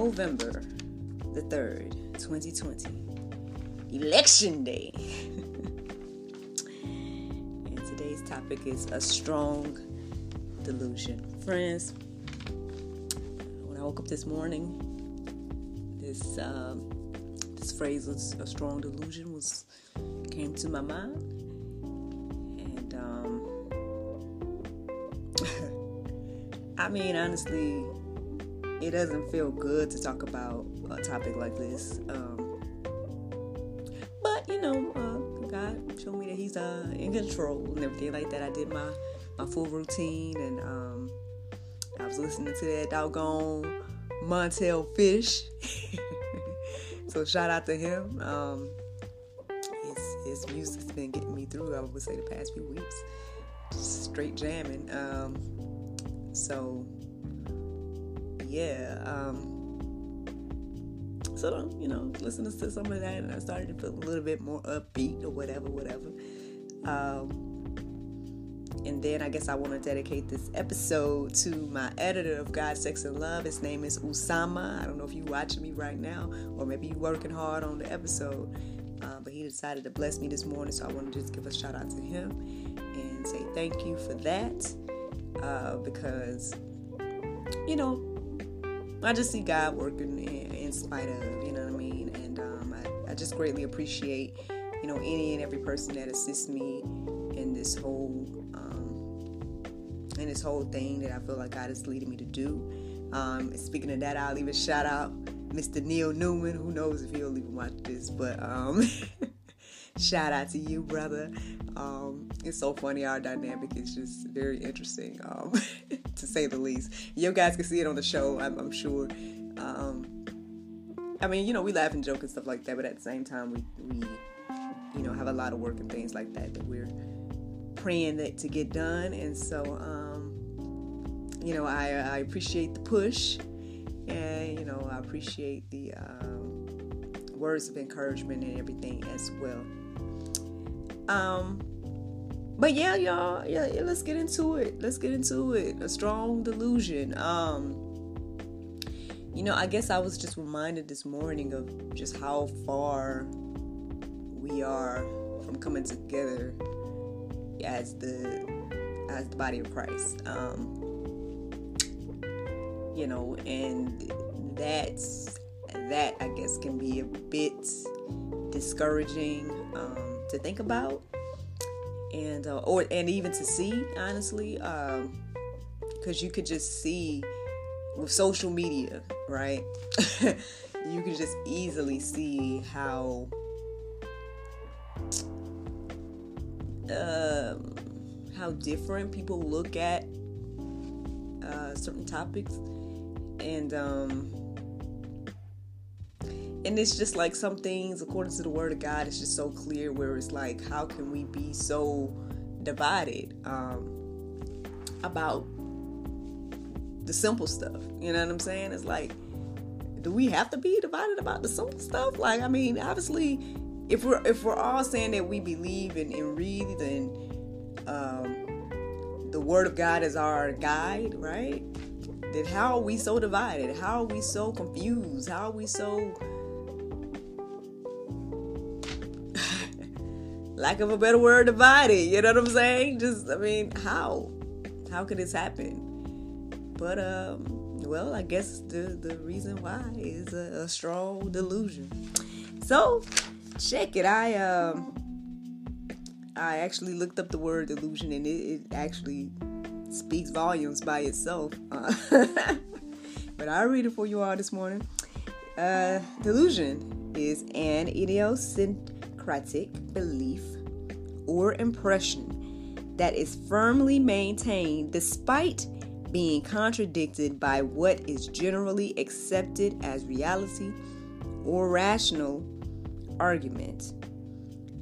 November the 3rd, 2020, Election Day. and today's topic is a strong delusion. Friends, when I woke up this morning, this um, this phrase was a strong delusion was came to my mind, and um, I mean honestly, it doesn't feel good to talk about a topic like this. Um, but you know, uh, God showed me that He's uh, in control and everything like that. I did my my full routine, and um, I was listening to that doggone Montell Fish. so shout out to him. Um, his his music's been getting me through. I would say the past few weeks, Just straight jamming. Um, so yeah. Um, so you know, listening to some of that, and I started to feel a little bit more upbeat or whatever, whatever. Um, and then I guess I want to dedicate this episode to my editor of God, Sex, and Love. His name is Usama. I don't know if you're watching me right now, or maybe you're working hard on the episode. Uh, but he decided to bless me this morning, so I want to just give a shout out to him and say thank you for that. Uh, because, you know, I just see God working in, in, spite of, you know what I mean? And um, I, I, just greatly appreciate, you know, any and every person that assists me in this whole, um, in this whole thing that I feel like God is leading me to do. Um, speaking of that, I'll even shout out Mr. Neil Newman. Who knows if he'll even watch this, but um, shout out to you, brother. Um, it's so funny. Our dynamic is just very interesting, um, to say the least. You guys can see it on the show, I'm, I'm sure. Um, I mean, you know, we laugh and joke and stuff like that, but at the same time, we, we, you know, have a lot of work and things like that that we're praying that to get done. And so, um, you know, I, I appreciate the push, and you know, I appreciate the um, words of encouragement and everything as well. Um, but yeah, y'all, yeah, yeah, let's get into it. Let's get into it. A strong delusion. Um, you know, I guess I was just reminded this morning of just how far we are from coming together as the as the body of Christ. Um, you know, and that's that I guess can be a bit discouraging. Um, to think about and uh, or and even to see honestly because um, you could just see with social media right? You can just easily see how um, how different people look at uh, certain topics. And um, and it's just like some things according to the word of god it's just so clear where it's like how can we be so divided um, about the simple stuff? You know what i'm saying? It's like do we have to be divided about the simple stuff? Like i mean obviously if we're if we're all saying that we believe and, and read and um, the word of god is our guide right? Then how are we so divided? How are we so confused? How are we so lack of a better word, divided. You know what I'm saying? Just, I mean, how? How could this happen? But, um, well, I guess the the reason why is a, a strong delusion. So check it. I um I actually looked up the word delusion and it, it actually speaks volumes by itself. Uh, but I'll read it for you all this morning. Uh, delusion is an idiosyncratic belief or impression that is firmly maintained despite being contradicted by what is generally accepted as reality or rational argument,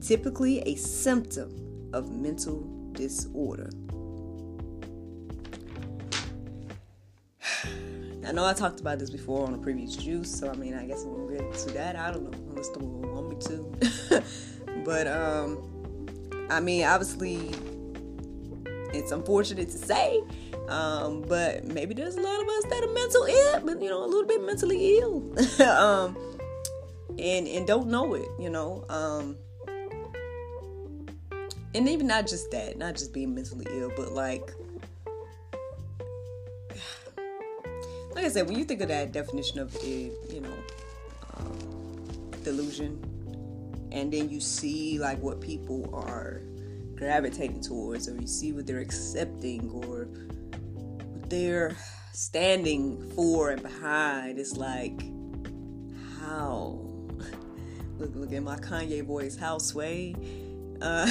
typically a symptom of mental disorder. I know I talked about this before on a previous juice, so I mean, I guess gonna get to that. I don't know unless the want me to, but um, I mean, obviously, it's unfortunate to say, um, but maybe there's a lot of us that are mental ill, but you know, a little bit mentally ill, um, and and don't know it, you know, um, and even not just that, not just being mentally ill, but like like I said, when you think of that definition of it, delusion, and then you see like what people are gravitating towards, or you see what they're accepting, or what they're standing for and behind, it's like, how? look, look at my Kanye voice, how sway. Uh,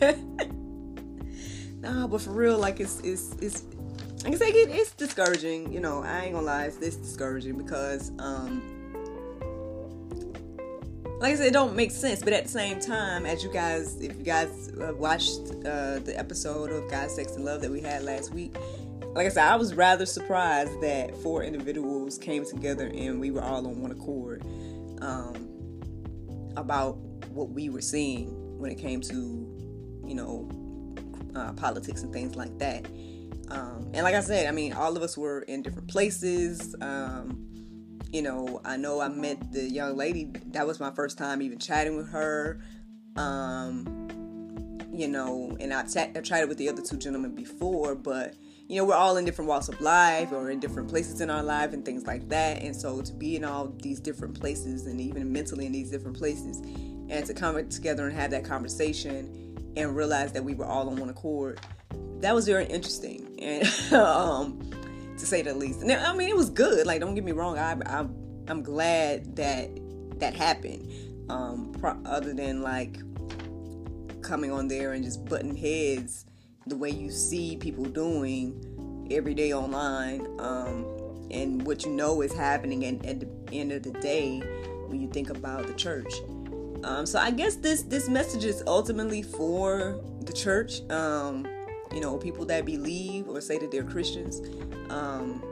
nah, but for real, like it's it's it's like I said, it, it's discouraging. You know, I ain't gonna lie, it's, it's discouraging because, um, like I said, it don't make sense. But at the same time, as you guys, if you guys uh, watched uh, the episode of God, Sex, and Love that we had last week, like I said, I was rather surprised that four individuals came together and we were all on one accord um, about what we were seeing when it came to, you know, uh, politics and things like that. Um, and like I said, I mean, all of us were in different places. Um, you know, I know I met the young lady. That was my first time even chatting with her. Um, you know, and I've, t- I've chatted with the other two gentlemen before, but you know, we're all in different walks of life or in different places in our life and things like that. And so to be in all these different places and even mentally in these different places and to come together and have that conversation and realize that we were all on one accord that was very interesting and um, to say the least. Now, I mean, it was good. Like, don't get me wrong. I, I I'm glad that that happened. Um, pro- other than like coming on there and just butting heads the way you see people doing every day online, um, and what you know is happening. And at the end of the day, when you think about the church. Um, so I guess this this message is ultimately for the church. Um, you know, people that believe or say that they're Christians. Um,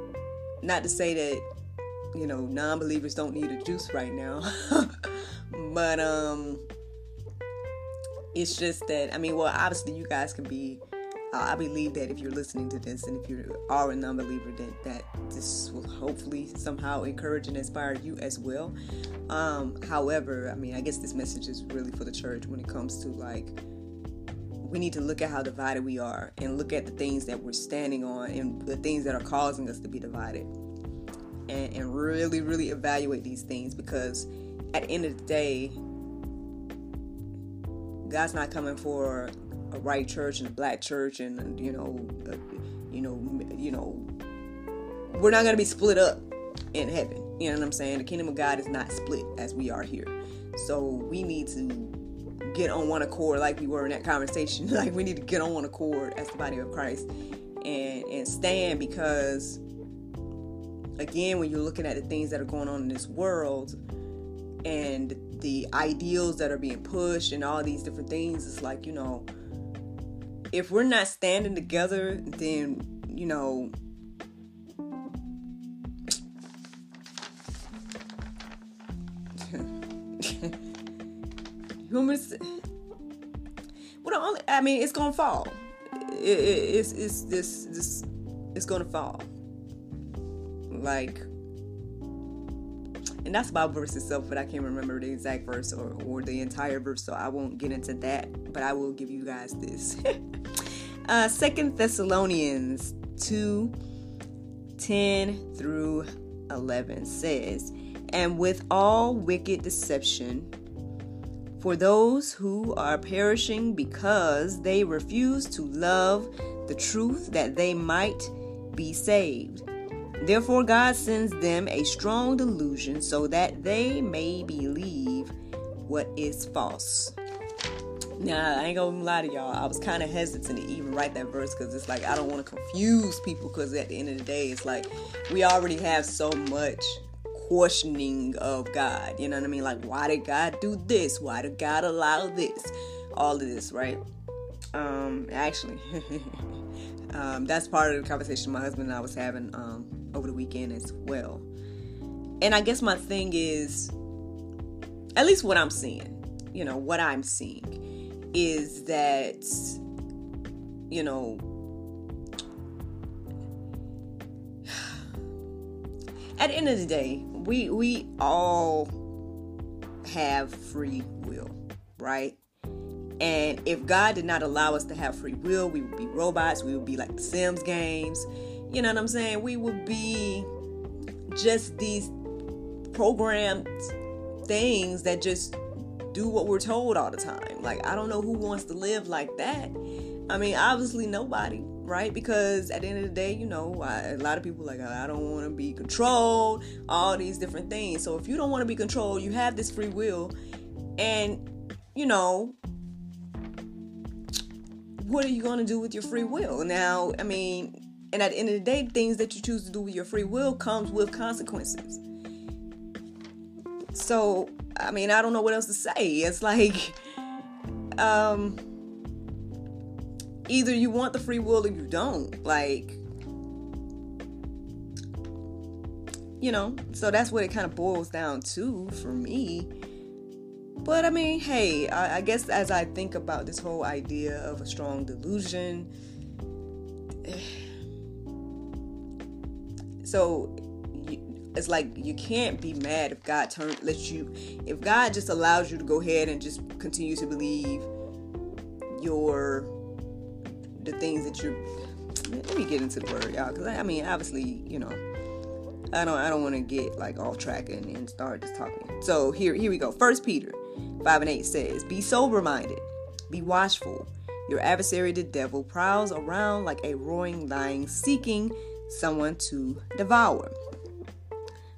not to say that, you know, non believers don't need a juice right now, but um, it's just that, I mean, well, obviously, you guys can be. Uh, I believe that if you're listening to this and if you are a non-believer, that that this will hopefully somehow encourage and inspire you as well. Um, however, I mean, I guess this message is really for the church when it comes to like we need to look at how divided we are and look at the things that we're standing on and the things that are causing us to be divided. And, and really really evaluate these things because at the end of the day god's not coming for a white church and a black church and you know uh, you know you know we're not going to be split up in heaven. You know what i'm saying? The kingdom of god is not split as we are here. So we need to get on one accord like we were in that conversation. like we need to get on one accord as the body of Christ and and stand because again when you're looking at the things that are going on in this world and the ideals that are being pushed and all these different things it's like you know if we're not standing together then you know humans well only i mean it's gonna fall. It, it, it's it's this this it's gonna fall. Like and that's about verse itself but i can't remember the exact verse or, or the entire verse so i won't get into that but i will give you guys this. Uh second thessalonians 2 10 through 11 says, And with all wicked deception, for those who are perishing because they refuse to love the truth that they might be saved. Therefore, God sends them a strong delusion so that they may believe what is false. Now, I ain't gonna lie to y'all. I was kind of hesitant to even write that verse because it's like I don't want to confuse people. Because at the end of the day, it's like we already have so much questioning of God. You know what I mean? Like, why did God do this? Why did God allow this? All of this, right? Um, actually, um, that's part of the conversation my husband and I was having um, over the weekend as well. And I guess my thing is, at least what I'm seeing, you know, what I'm seeing is that, you know, at the end of the day, we we all have free will, right? And if God did not allow us to have free will, we would be robots. We would be like the Sims games. You know what I'm saying? We would be just these programmed things that just do what we're told all the time. Like, I don't know who wants to live like that. I mean, obviously nobody, right? Because at the end of the day, you know, I, a lot of people like I don't want to be controlled, all these different things. So if you don't want to be controlled, you have this free will, and you know, what are you to do with your free will? Now, I mean, and at the end of the day, things that you choose to do with your free will comes with consequences. So I mean, I don't know what else to say. It's like, um, either you want the free will or you don't. Like, you know, so that's what it kind of boils down to for me. But I mean, hey, I, I guess as I think about this whole idea of a strong delusion, so it's like you can't be mad if God turn lets you if God just allows you to go ahead and just continue to believe your the things that you let me get into the word y'all because I, I, mean obviously you know I don't I don't want to get like off track and, and start just talking. So here here we go. First Peter 5 and 8 says be sober minded be watchful. Your adversary the devil prowls around like a roaring lion seeking someone to devour.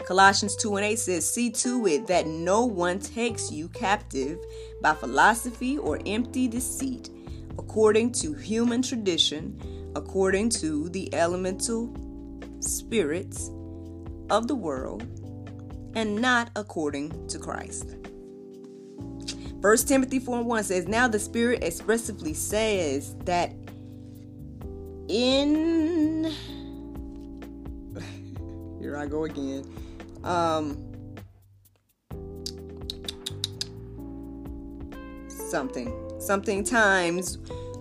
Colossians 2 and 8 says, See to it that no one takes you captive by philosophy or empty deceit, according to human tradition, according to the elemental spirits of the world, and not according to Christ. 1 Timothy 4 and 1 says, Now the Spirit expressively says that in. Here I go again um, something something times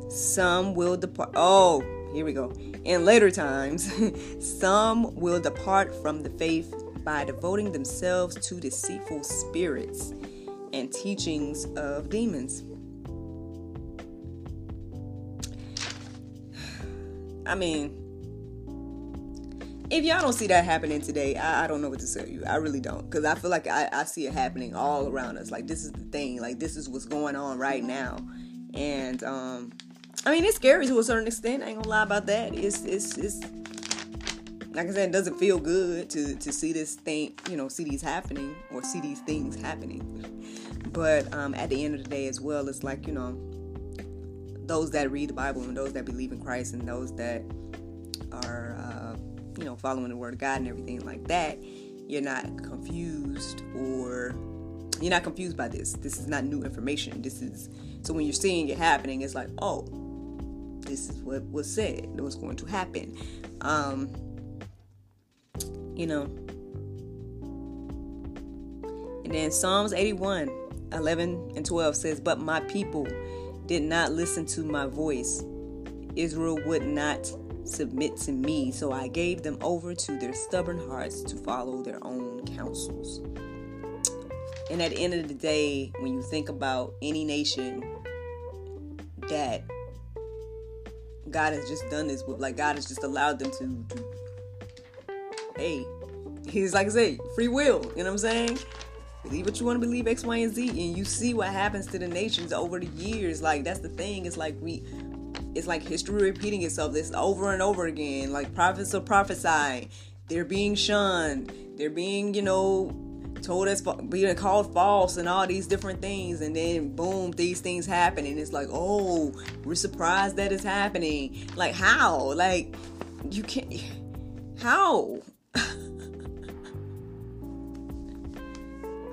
some will depart oh here we go in later times some will depart from the faith by devoting themselves to deceitful spirits and teachings of demons. I mean if y'all don't see that happening today, I, I, don't know what to tell you. I really don't. Because I feel like I, I see it happening all around us. Like, this is the thing. Like, this is what's going on right now. And, um, I mean, it's scary to a certain extent. I ain't gonna lie about that. It's, it's, it's, like I said, it doesn't feel good to, to see this thing, you know, see these happening or see these things happening. But um, at the end of the day, as well, it's like, you know, those that read the Bible and those that believe in Christ and those that are, uh, you know, following the word of God and everything like that, you're not confused or you're not confused by this. This is not new information. This is so when you're seeing it happening, it's like, oh, this is what was said. Was going to happen. Um, you know. And then Psalms 81, 11 and 12 says, But my people did not listen to my voice. Israel would not submit to me, so I gave them over to their stubborn hearts to follow their own counsels. And at the end of the day, when you think about any nation that God has just done this with, like God has just allowed them to, to hey, he's like I say, free will. You know what I'm saying? Believe what you want to believe, X, Y, and Z, and you see what happens to the nations over the years. Like that's the thing. It's like we, it's like history repeating itself. This over and over again. Like prophets are prophesying. They're being shunned. They're being, you know, told as being called false and all these different things and then boom these things happen and it's like oh we're surprised that it's happening like how like you can't how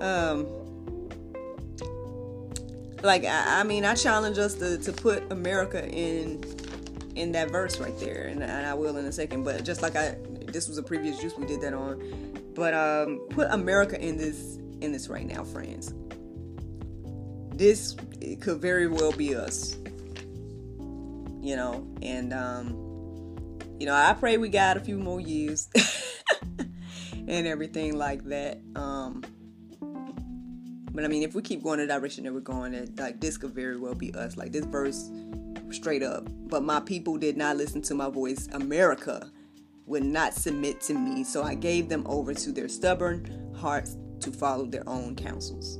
um like I, I, mean i challenge us to, to put america in in that verse right there and, and i will in a second but just like i this was a previous juice we did that on but um, put America in this in this right now, friends. This could very well be us. You know, and um, you know, I pray we got a few more years and everything like that. Um, but I mean, if we keep going the direction that we're going, that like this could very well be us. Like this verse, straight up. But my people did not listen to my voice. America would not submit to me, so I gave them over to their stubborn hearts to follow their own counsels.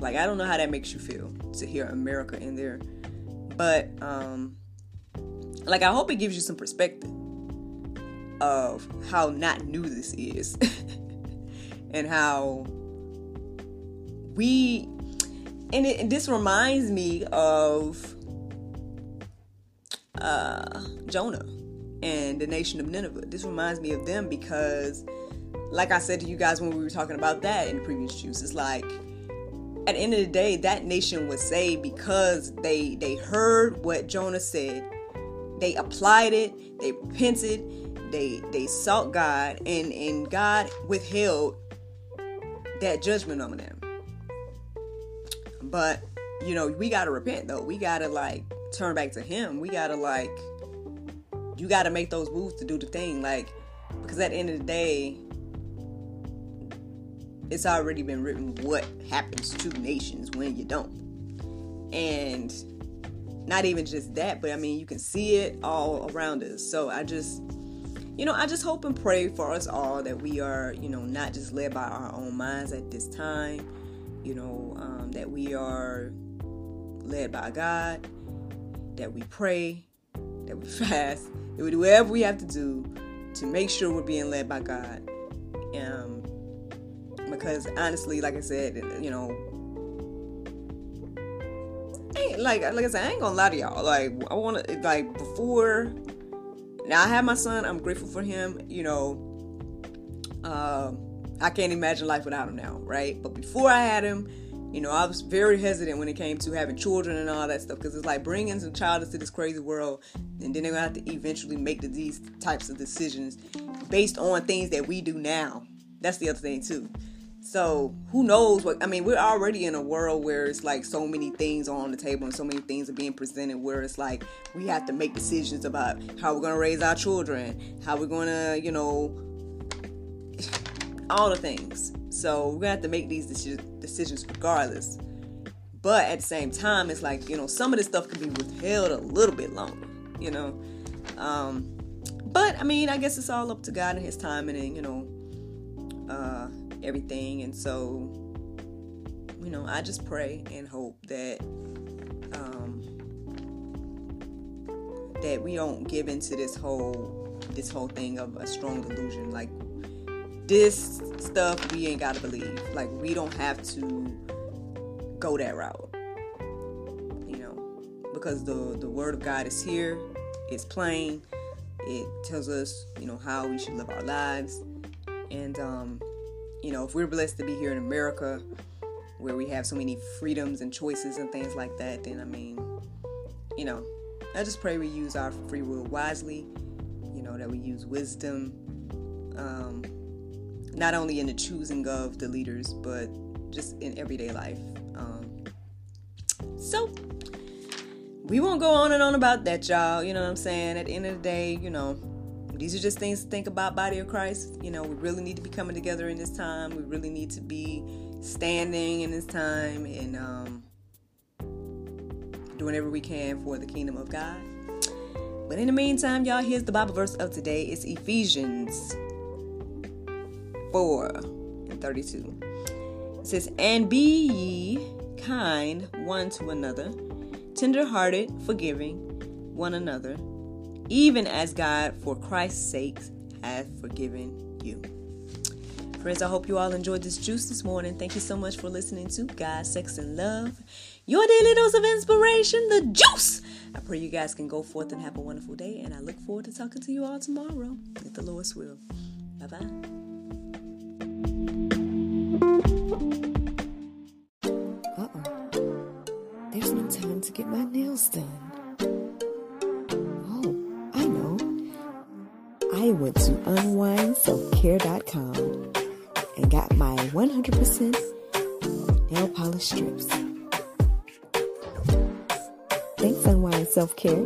Like, I don't know how that makes you feel to hear America in there, but, um, like, I hope it gives you some perspective of how not new this is and how we, and, it, and this reminds me of uh, Jonah and the nation of Nineveh. This reminds me of them because, like I said to you guys when we were talking about that in the previous juice, it's like at the end of the day, that nation was saved because they they heard what Jonah said, they applied it, they repented, they they sought God, and and God withheld that judgment on them. But you know, we gotta repent though. We gotta like turn back to Him. We gotta like you got to make those moves to do the thing. Like, because at the end of the day, it's already been written what happens to nations when you don't. And not even just that, but I mean, you can see it all around us. So I just, you know, I just hope and pray for us all that we are, you know, not just led by our own minds at this time, you know, that we are led by God, that we pray, that we fast, that we do whatever we have to do to make sure we're being led by God. Um, because honestly, like I said, you know, like like I said, I ain't gonna lie to y'all. Like I want to like before. Now I have my son. I'm grateful for him. You know, um, I can't imagine life without him now, right? But before I had him, you know, I was very hesitant when it came to having children and all that stuff because it's like bringing some child into this crazy world, and then they're gonna have to eventually make the, these types of decisions based on things that we do now. That's the other thing too. So who knows what? I mean, we're already in a world where it's like so many things are on the table and so many things are being presented. Where it's like we have to make decisions about how we're gonna raise our children, how we're gonna, you know, all the things. So we're gonna have to make these decisions regardless. But at the same time, it's like you know some of this stuff could be withheld a little bit longer. You know, um, but I mean, I guess it's all up to God and His timing and you know uh, everything. And so, you know, I just pray and hope that um, that we don't give into this whole this whole thing of a strong delusion. Like this stuff we ain't gotta believe. Like we don't have to go that route. You know, because the the word of God is here. It's plain. It tells us, you know, how we should live our lives. And um, you know, if we're blessed to be here in America where we have so many freedoms and choices and things like that, then I mean, you know, I just pray we use our free will wisely, you know, that we use wisdom. Um, not only in the choosing of the leaders, but just in everyday life. Um, so we won't go on and on about that, y'all. You know what I'm saying? At the end of the day, you know, these are just things to think about, body of Christ. You know, we really need to be coming together in this time. We really need to be standing in this time and um, doing whatever we can for the kingdom of God. But in the meantime, y'all, here's the Bible verse of today. It's Ephesians 4 and 32. It says, And be ye kind one to another, tenderhearted, forgiving one another, even as God, for Christ's sake, hath forgiven you. Friends, I hope you all enjoyed this juice this morning. Thank you so much for listening to God, Sex, and Love, your daily dose of inspiration, the juice. I pray you guys can go forth and have a wonderful day, and I look forward to talking to you all tomorrow, if the Lord's will. Bye bye. Uh oh. There's no time to get my nails done. Oh, I know. I went to unwindselfcare.com and got my 100% nail polish strips. Thanks, Unwind Self Care.